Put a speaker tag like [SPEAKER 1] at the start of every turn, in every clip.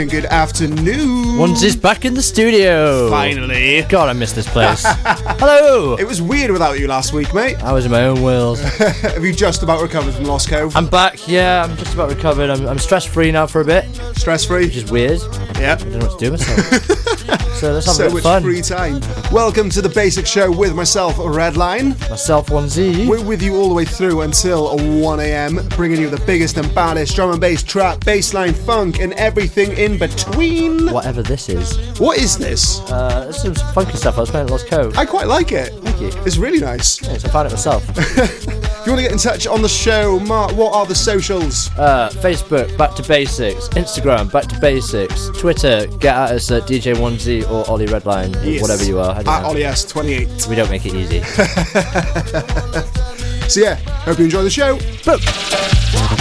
[SPEAKER 1] Good morning, good evening, good afternoon.
[SPEAKER 2] Onesy's back in the studio.
[SPEAKER 1] Finally.
[SPEAKER 2] God, I miss this place. Hello.
[SPEAKER 1] It was weird without you last week, mate.
[SPEAKER 2] I was in my own world.
[SPEAKER 1] Have you just about recovered from Lost Cove?
[SPEAKER 2] I'm back. Yeah, I'm just about recovered. I'm, I'm stress free now for a bit,
[SPEAKER 1] Stress free?
[SPEAKER 2] which is weird.
[SPEAKER 1] Yeah.
[SPEAKER 2] I don't know what to do myself. so let's have
[SPEAKER 1] So
[SPEAKER 2] a bit
[SPEAKER 1] much
[SPEAKER 2] fun.
[SPEAKER 1] free time. Welcome to the Basic Show with myself, Redline.
[SPEAKER 2] Myself, Onesy.
[SPEAKER 1] We're with you all the way through until 1am, bringing you the biggest and baddest drum and bass, trap, bassline, funk, and everything in between.
[SPEAKER 2] Whatever this is.
[SPEAKER 1] What is this?
[SPEAKER 2] Uh, this is some funky stuff I was playing at Lost Cove.
[SPEAKER 1] I quite like it.
[SPEAKER 2] Thank you.
[SPEAKER 1] It's really nice.
[SPEAKER 2] Thanks, I found it myself.
[SPEAKER 1] If you want to get in touch on the show, Mark, what are the socials?
[SPEAKER 2] Uh, Facebook, Back to Bassix. Instagram, Back to Bassix. Twitter, get at us at DJ1Z or Ollie Redline, or
[SPEAKER 1] Yes.
[SPEAKER 2] whatever you are.
[SPEAKER 1] At
[SPEAKER 2] know.
[SPEAKER 1] Ollie S28.
[SPEAKER 2] We don't make it easy.
[SPEAKER 1] So yeah, hope you enjoy the show. Boom.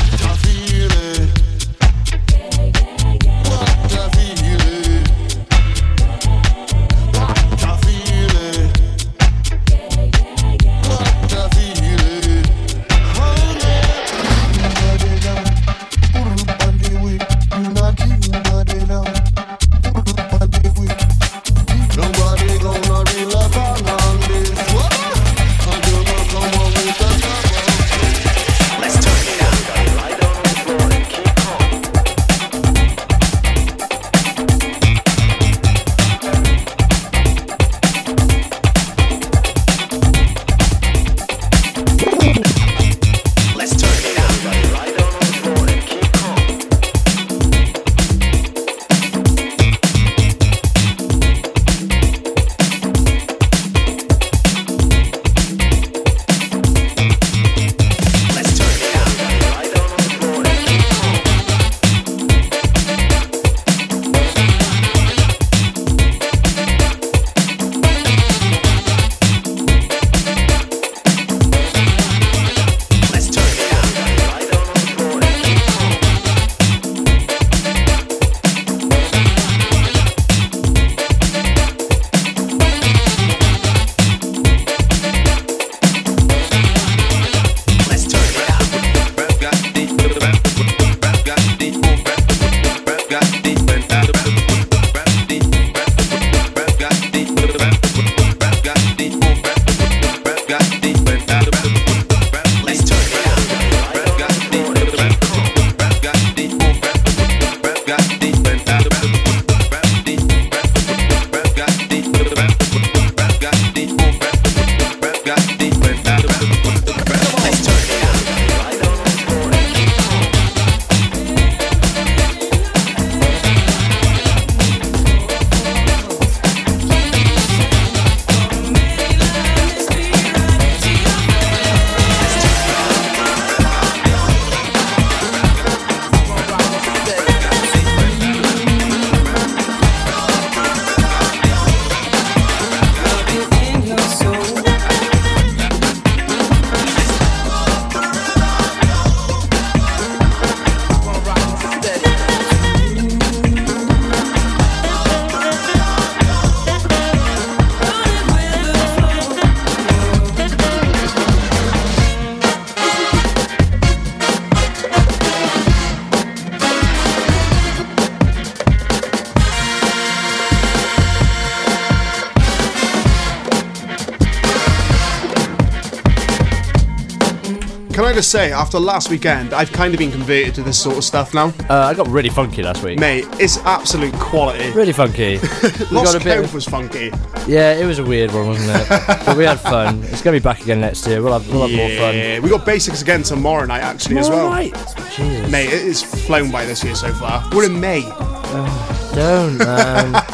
[SPEAKER 1] Say, after last weekend, I've kind of been converted to this sort of stuff now.
[SPEAKER 2] Uh, I got really funky last week.
[SPEAKER 1] Mate, it's absolute quality.
[SPEAKER 2] Really funky.
[SPEAKER 1] Lost
[SPEAKER 2] got a bit.
[SPEAKER 1] Cove was funky.
[SPEAKER 2] Yeah, it was a weird one, wasn't it? but we had fun. It's gonna be back again next year. We'll have, we'll have more fun.
[SPEAKER 1] Yeah, we got basics again tomorrow night actually as well.
[SPEAKER 2] Jesus.
[SPEAKER 1] Mate, it is flown by this year so far. We're in May.
[SPEAKER 2] Don't, man.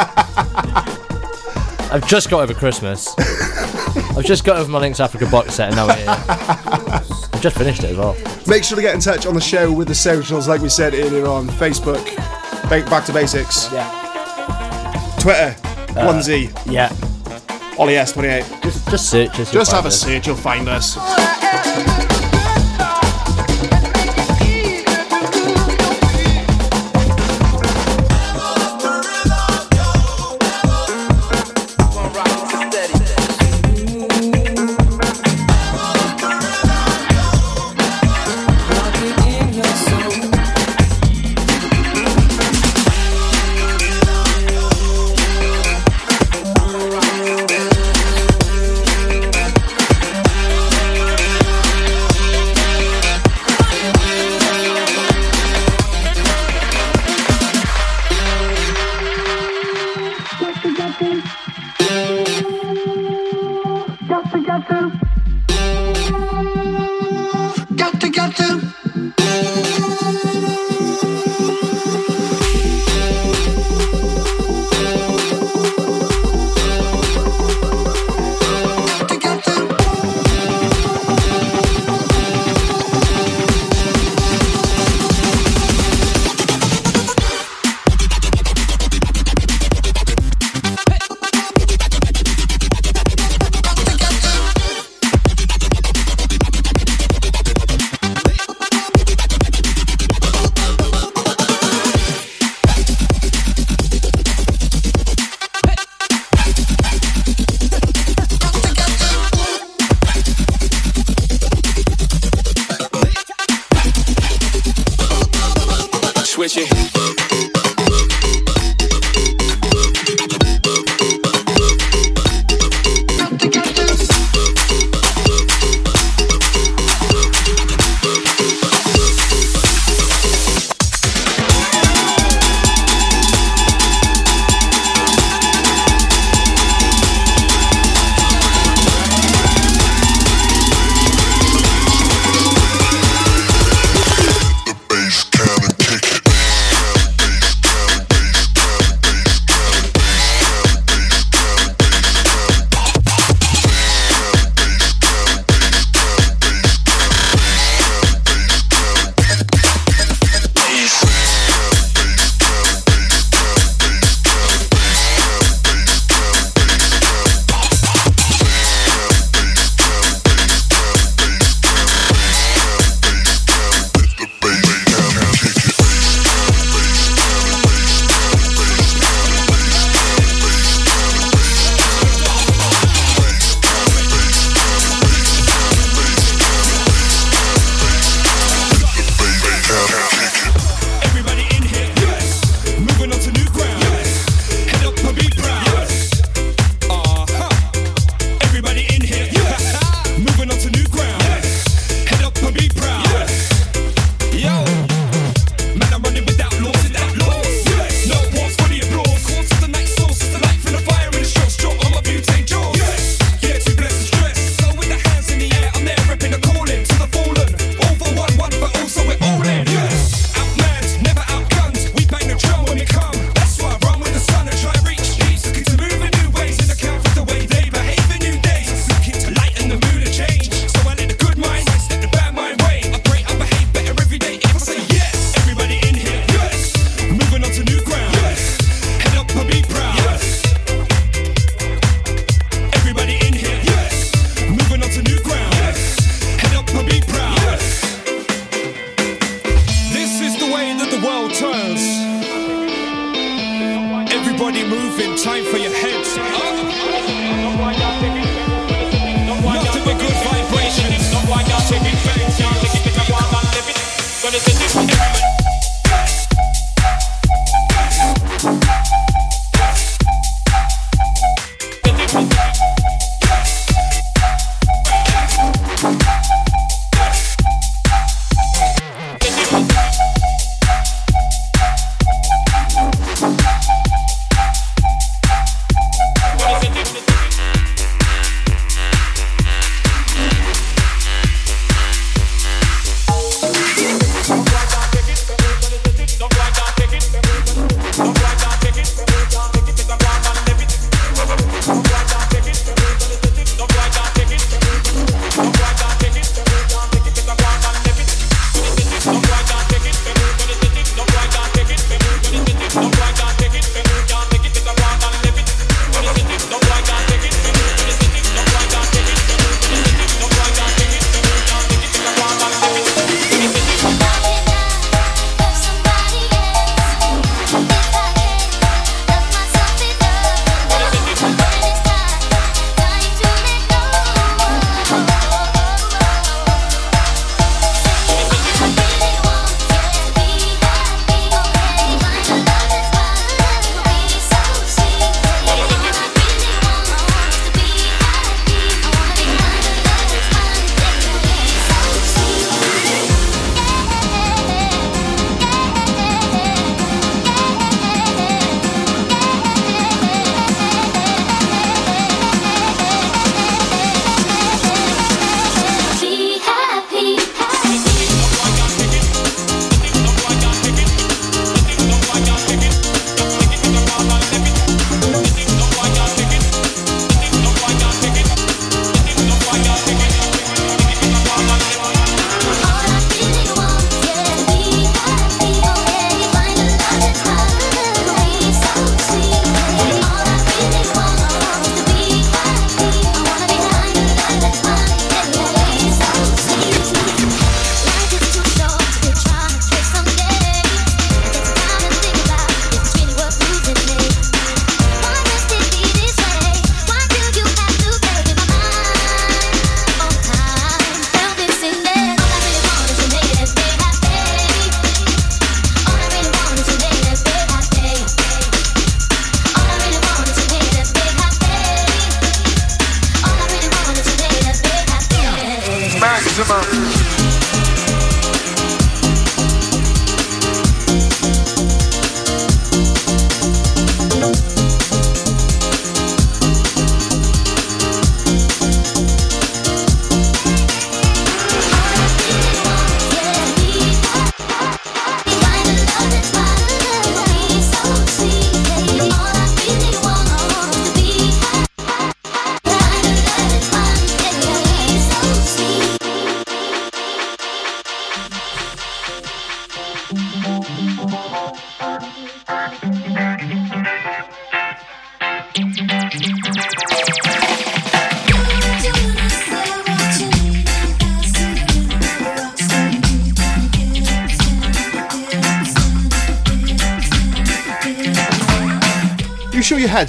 [SPEAKER 2] I've just got over Christmas. I've just got over my Links Africa box set and now we're here just finished it as well.
[SPEAKER 1] Make sure to get in touch on the show with the socials, like we said earlier on Facebook, Back to Bassix,
[SPEAKER 2] yeah.
[SPEAKER 1] Twitter, uh, onesie,
[SPEAKER 2] yeah.
[SPEAKER 1] Ollie S28.
[SPEAKER 2] Just, just search us.
[SPEAKER 1] Just have
[SPEAKER 2] us.
[SPEAKER 1] a search, you'll find us. steady.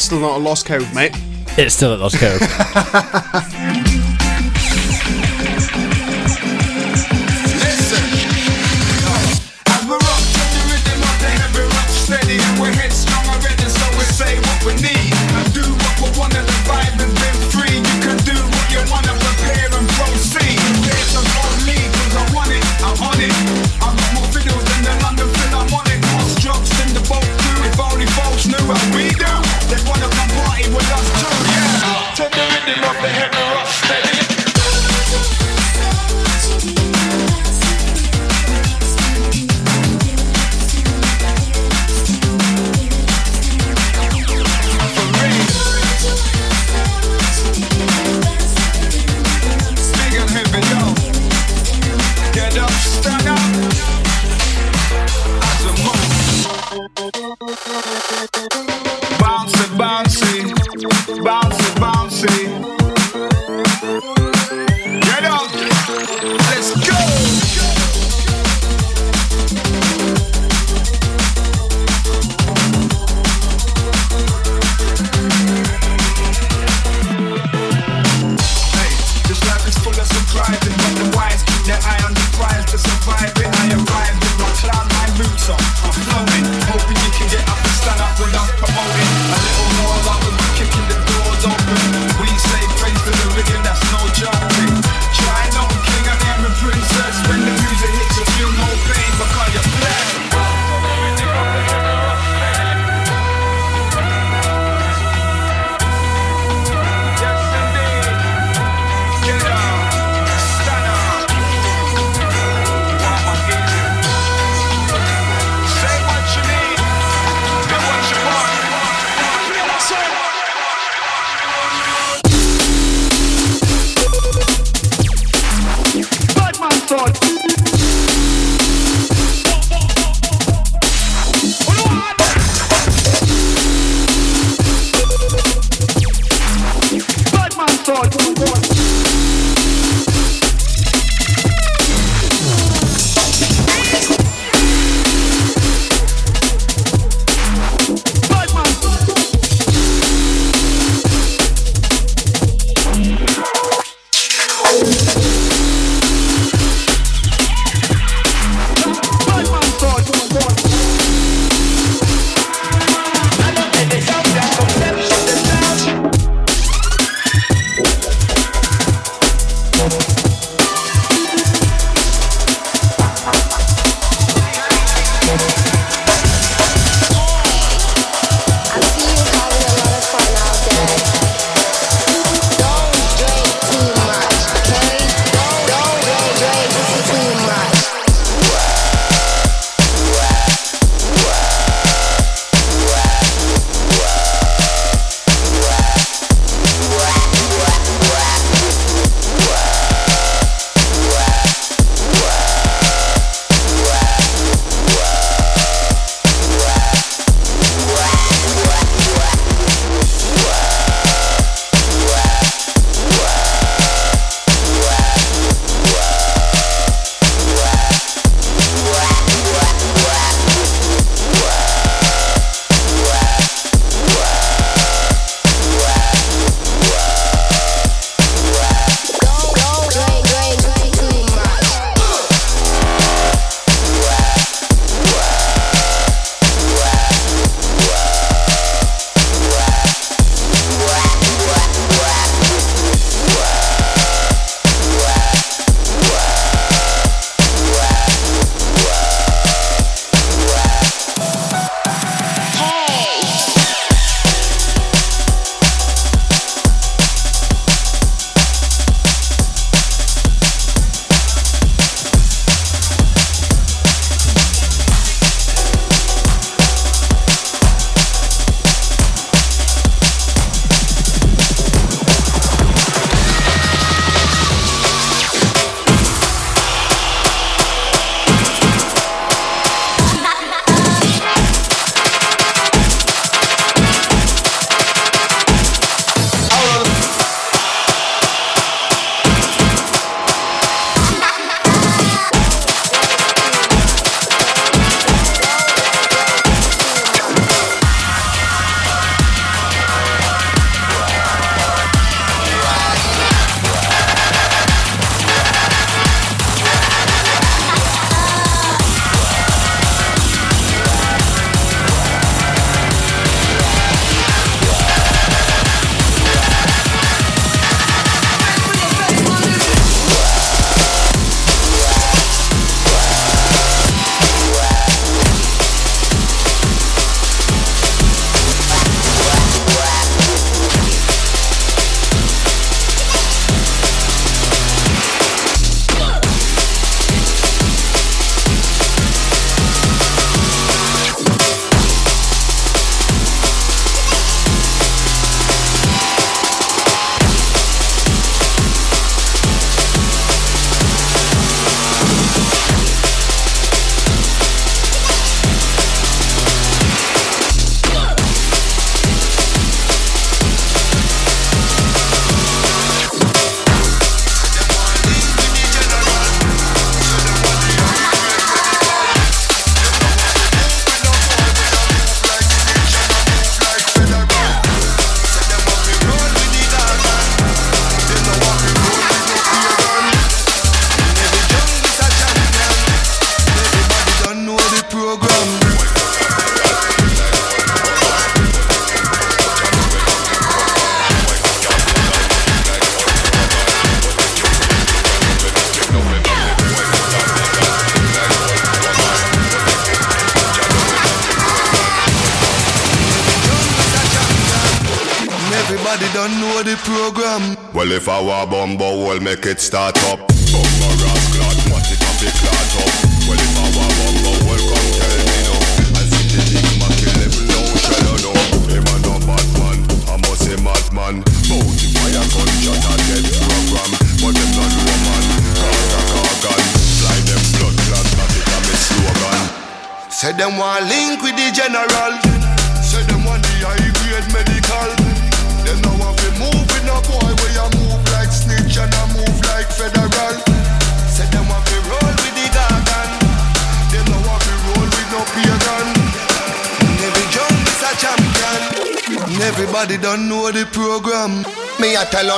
[SPEAKER 1] still not a Lost code, mate.
[SPEAKER 2] It's still
[SPEAKER 3] a Lost code.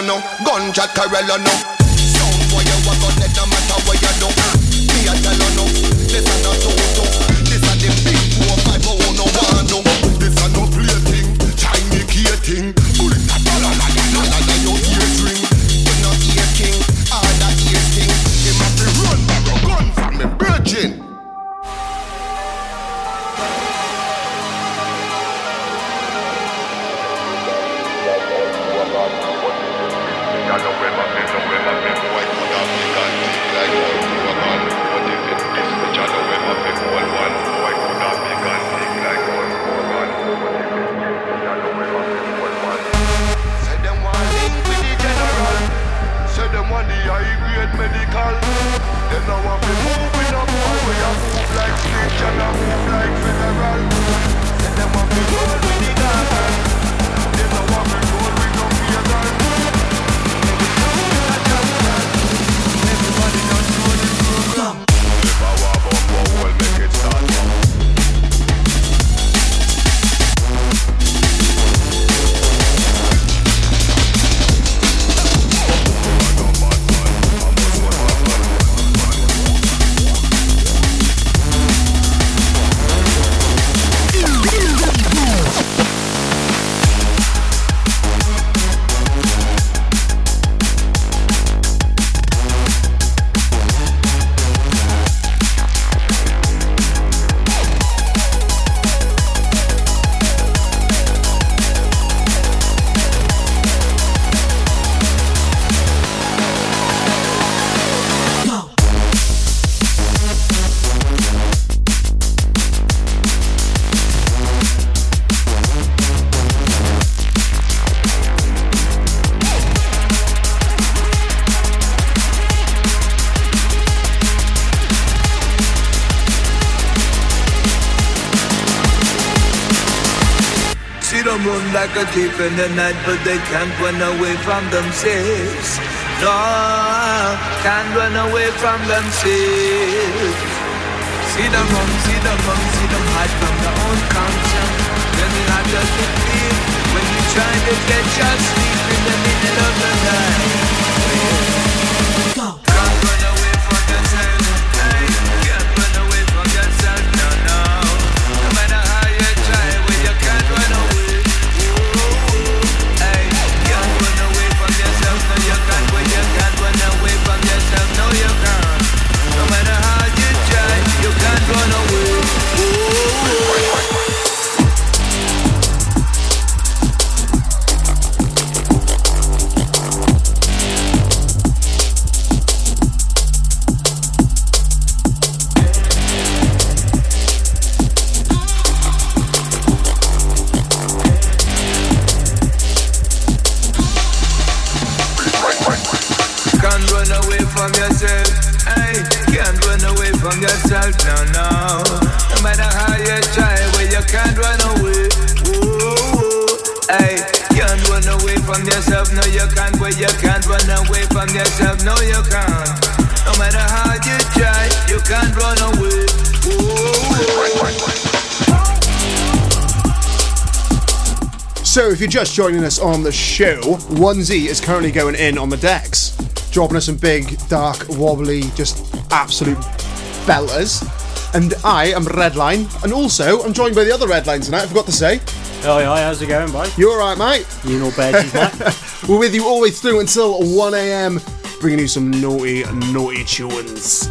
[SPEAKER 3] no,
[SPEAKER 4] gunshot no. Sound boy, you world, them I want the.
[SPEAKER 5] go deep in the night, but they can't run away from themselves. No, can't run away from themselves. See them wrong, see them wrong, see them hide from their own conscience. Then you have just to feel when you try to get your sleep in the middle of the night.
[SPEAKER 1] if you're just joining us on the show, 1Z is currently going in on the decks, dropping us some big, dark, wobbly, just absolute belters. And I am Redline, and also I'm joined by the other Redline tonight, I forgot to say.
[SPEAKER 6] Oh, yeah, how's it going, mate?
[SPEAKER 1] You alright, mate?
[SPEAKER 6] You know bad, mate.
[SPEAKER 1] We're with you all the way through until 1am, bringing you some naughty, naughty tunes.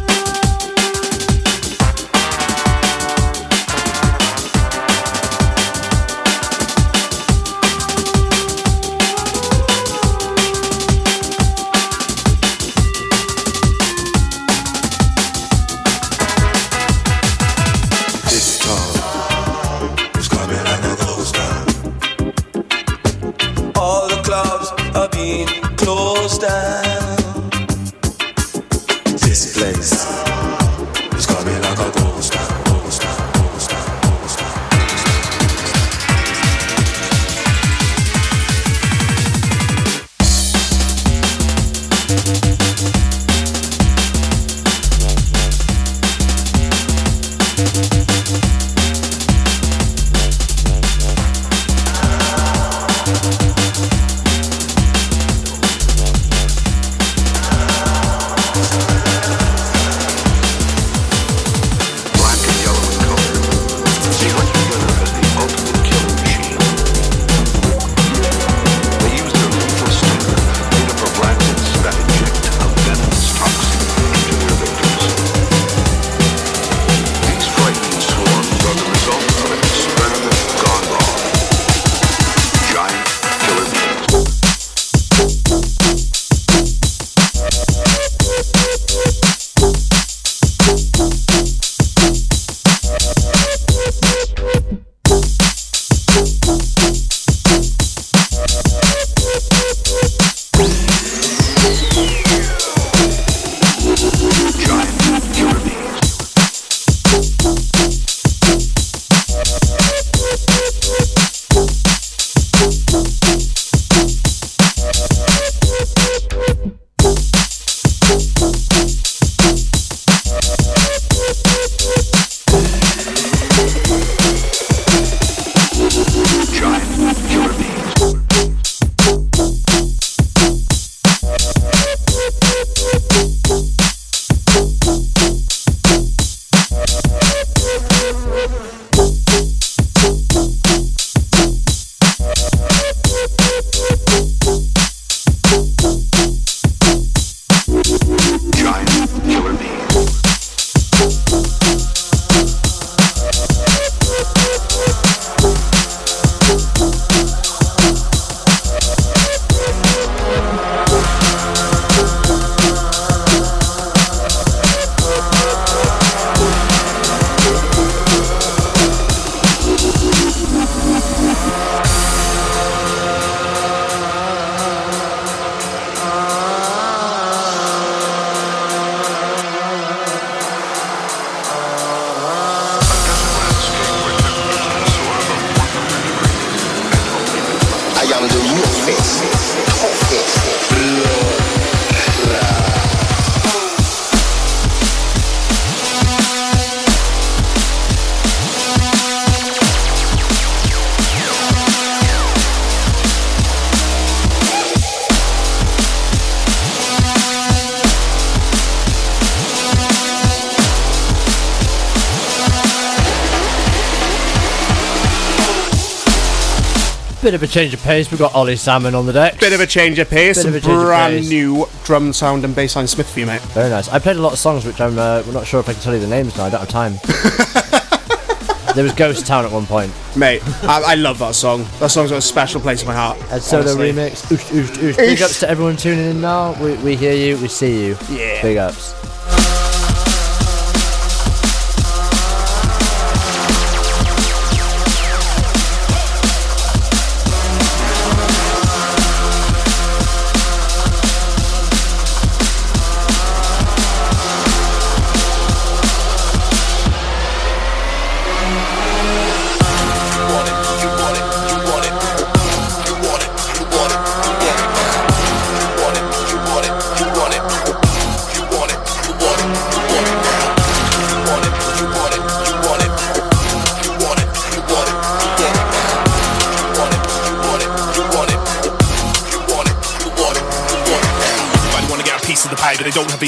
[SPEAKER 2] Bit of a change of pace. We've got Ollie Salmon on the deck.
[SPEAKER 1] Bit of a change of pace.
[SPEAKER 2] Bit of a change of
[SPEAKER 1] brand
[SPEAKER 2] pace.
[SPEAKER 1] new drum sound and bassline Smith for you, mate.
[SPEAKER 2] Very nice. I played a lot of songs which I'm uh, not sure if I can tell you the names now. I don't have time. there was Ghost Town at one point.
[SPEAKER 1] Mate, I, I love that song. That song's got a special place in my heart.
[SPEAKER 2] Ed Soda
[SPEAKER 1] honestly.
[SPEAKER 2] remix. Oosh, oosh, oosh. Big
[SPEAKER 1] Oosh.
[SPEAKER 2] ups to everyone tuning in now. We, we hear you. We see you.
[SPEAKER 1] Yeah.
[SPEAKER 2] Big ups.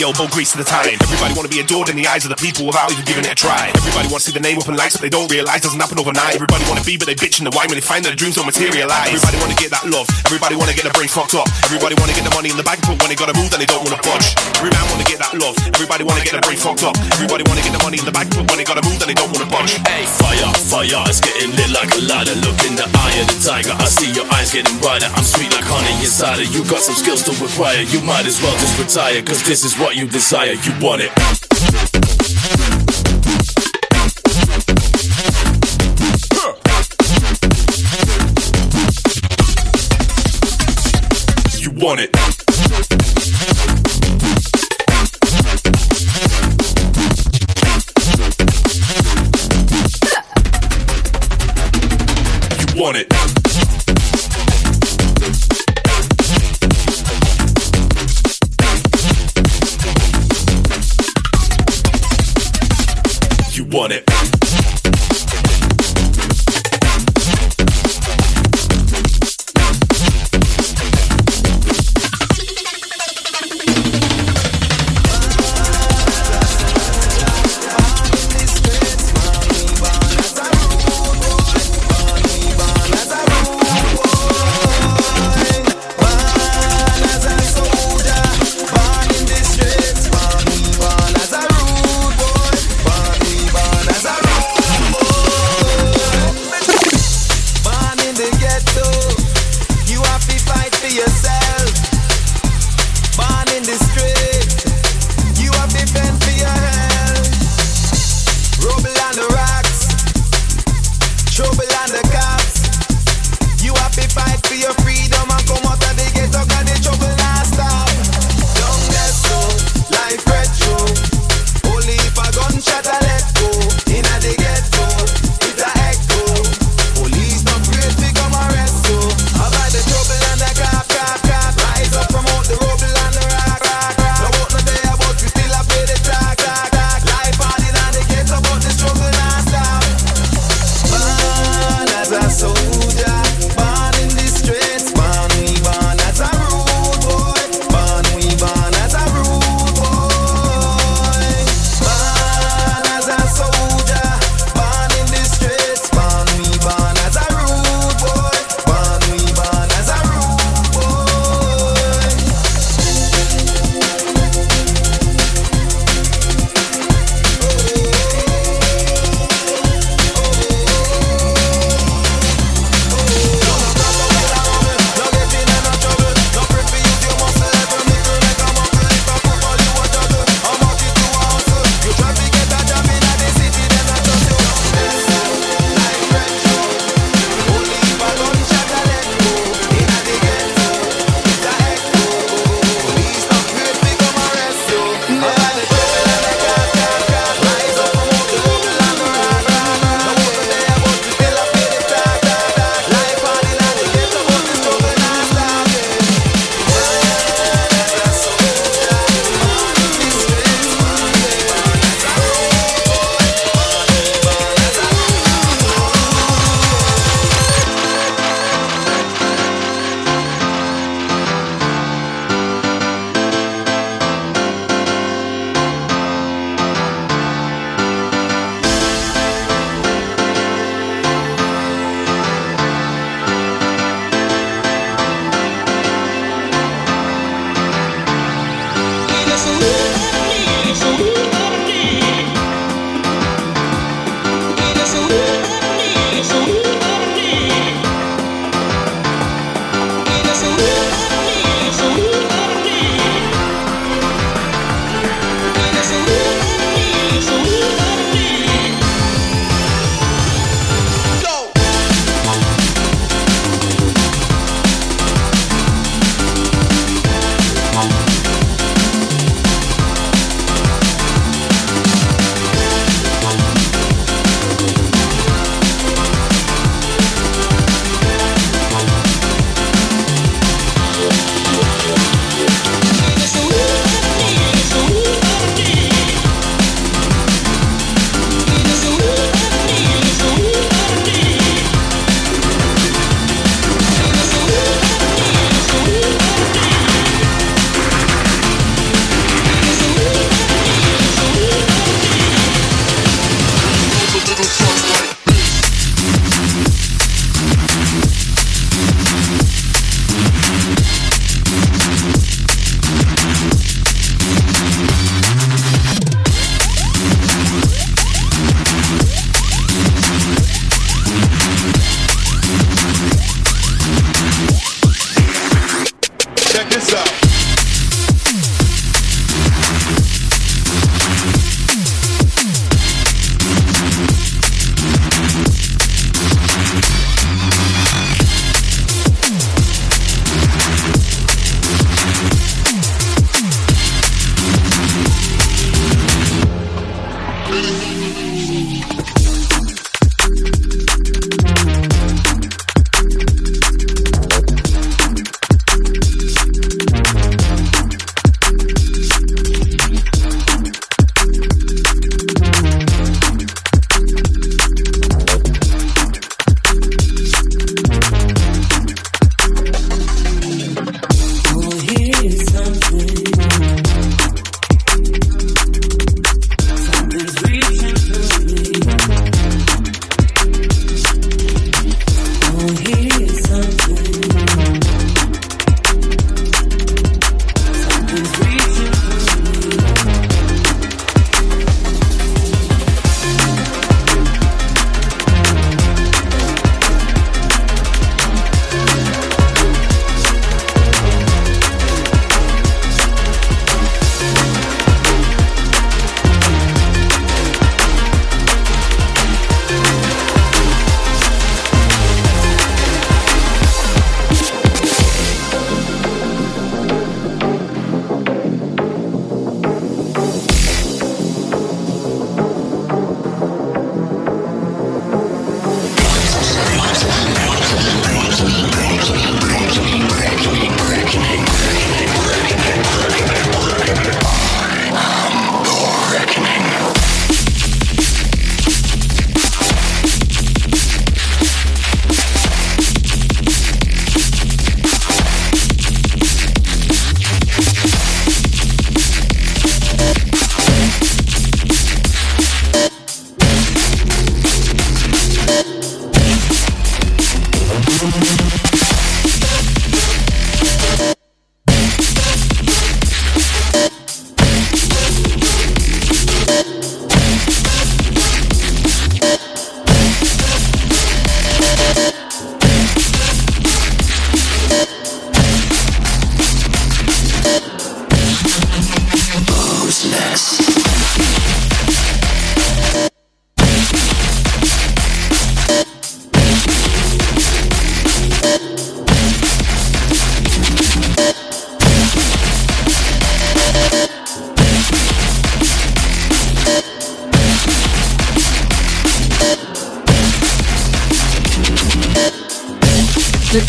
[SPEAKER 7] The elbow grease at the time. Everybody wanna be adored in the eyes of the people without even giving it a try. Everybody wanna see the name up in lights, but they don't realize doesn't happen overnight. Everybody wanna be, but they bitch in the wine when they find that their dreams don't materialize. Everybody wanna get that love. Everybody wanna get their brain fucked up. Everybody wanna get the money in the bank, but when they gotta move, then they don't wanna budge. Every man wanna get that love. Everybody wanna get their brain fucked up. Everybody wanna get the money in the bank, but when they gotta move, then they don't wanna budge.
[SPEAKER 8] Hey, fire, fire, it's getting lit like a ladder. Look in the eye of the tiger, I see your eyes getting brighter. I'm sweet like honey inside of you. Got some skills to acquire. You might as well just retire, cause this is what you desire. You want it. You want it.
[SPEAKER 9] You want it.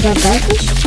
[SPEAKER 10] Thank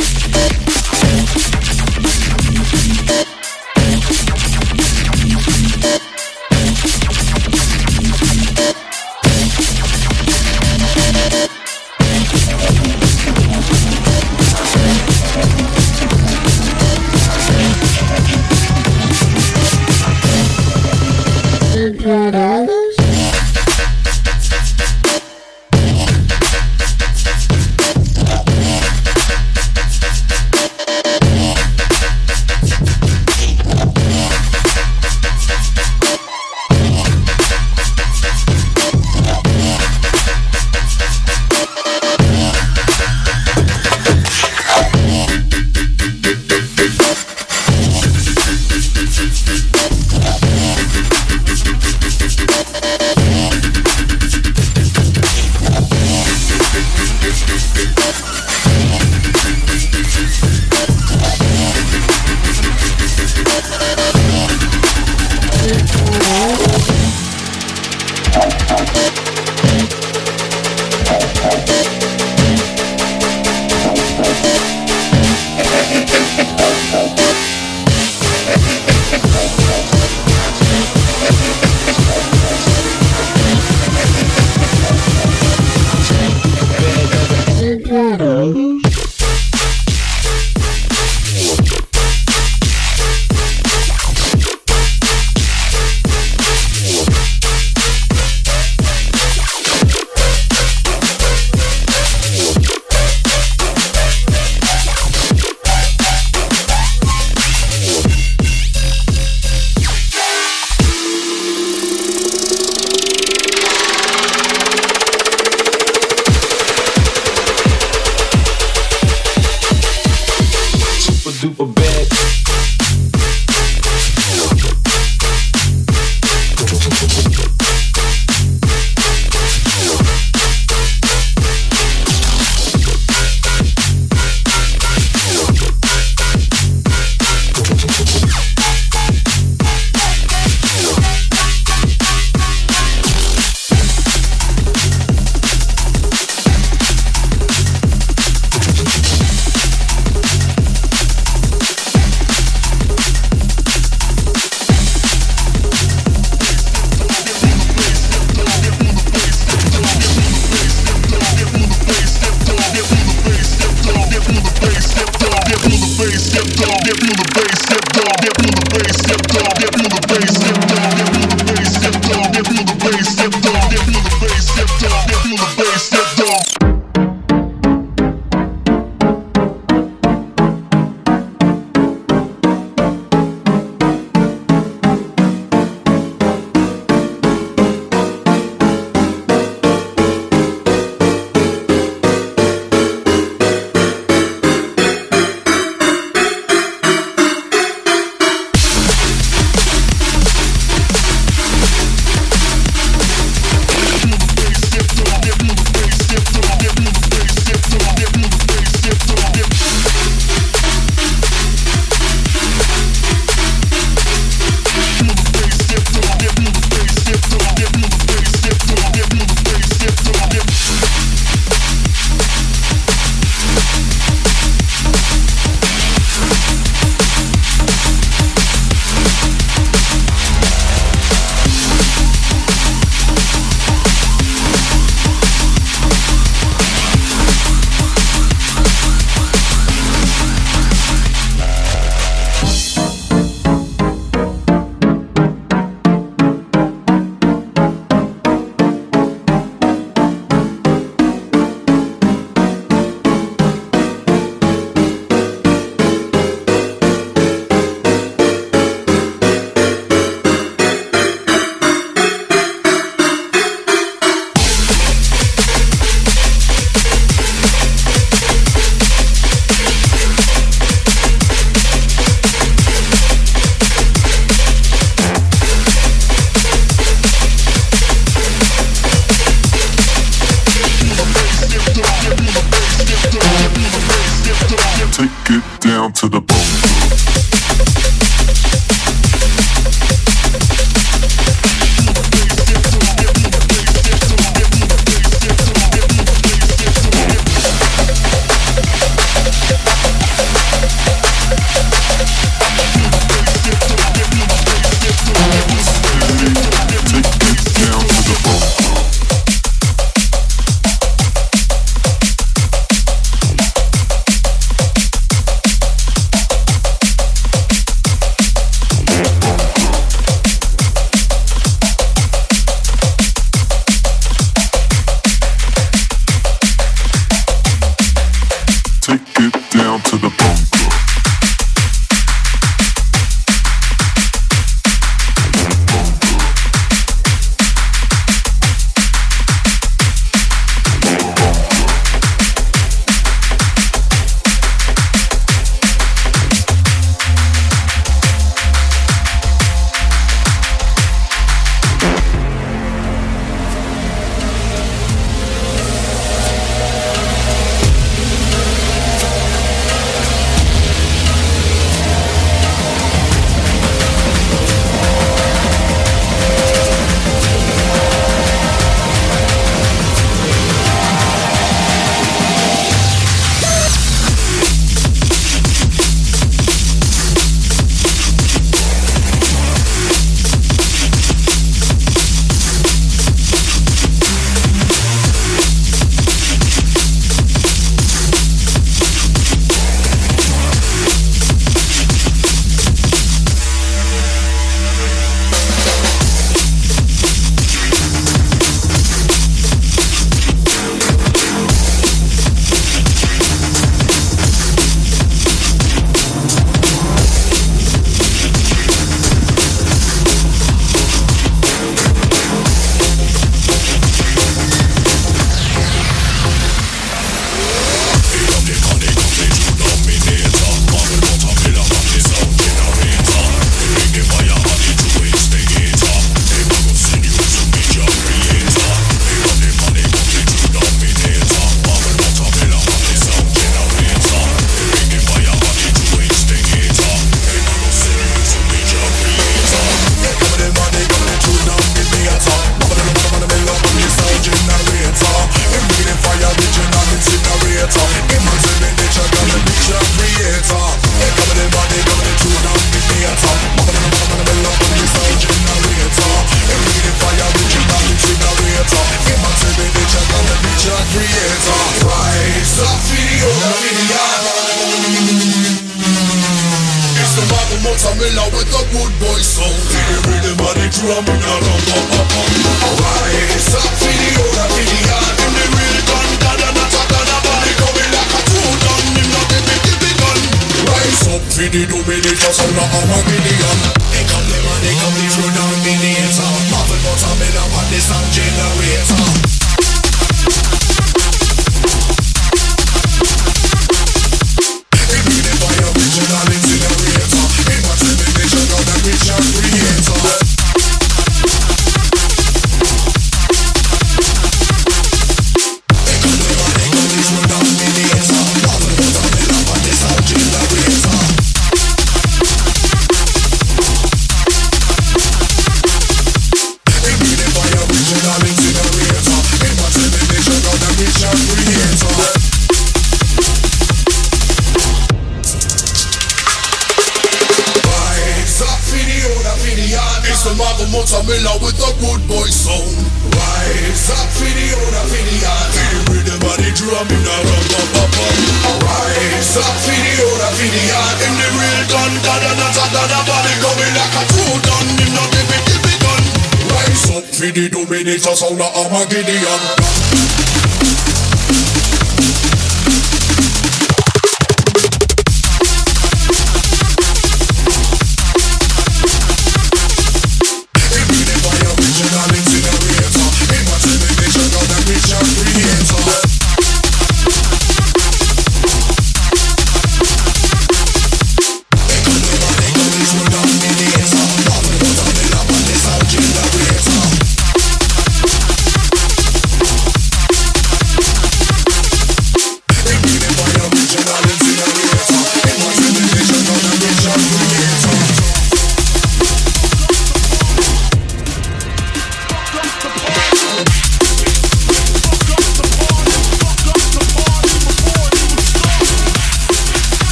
[SPEAKER 11] for the dominator sound of Armageddon.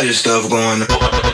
[SPEAKER 12] Illuminati stuff going on.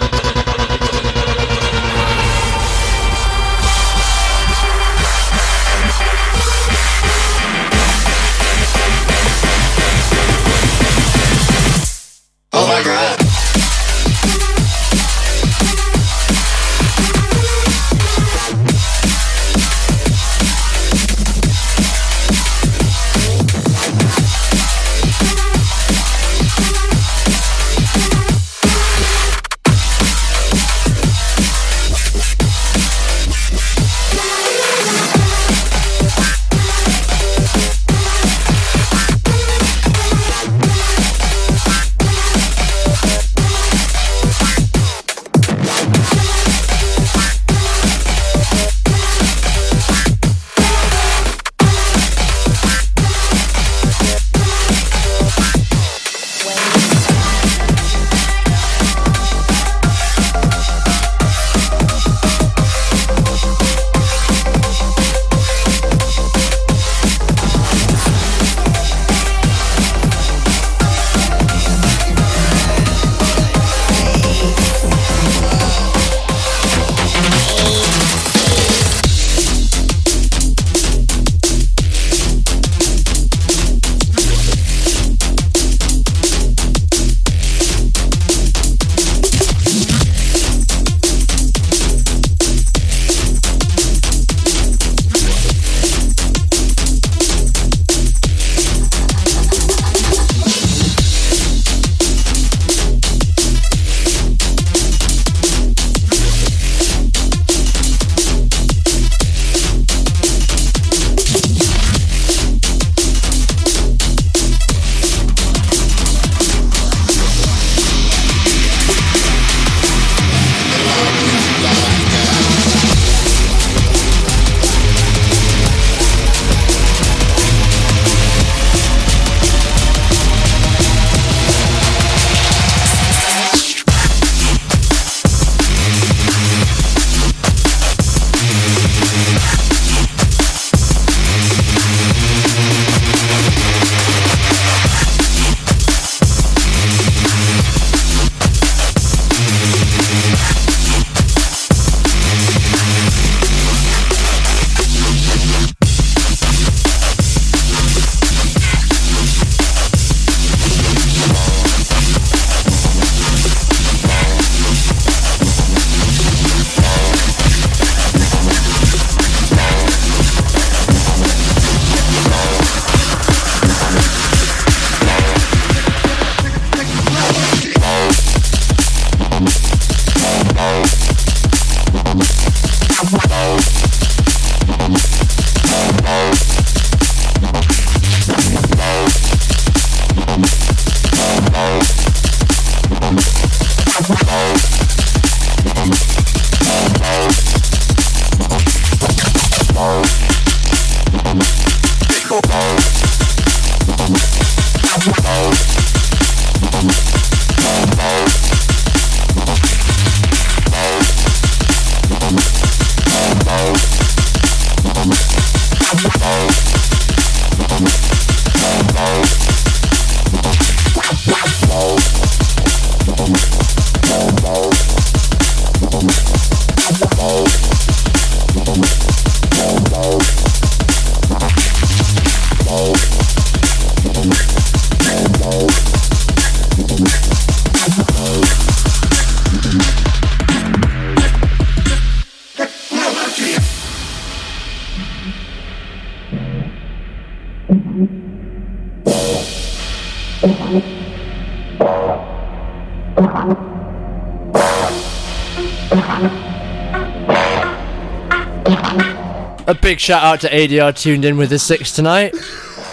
[SPEAKER 2] Shout out to ADR tuned in with the six tonight.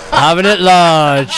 [SPEAKER 2] Having it large.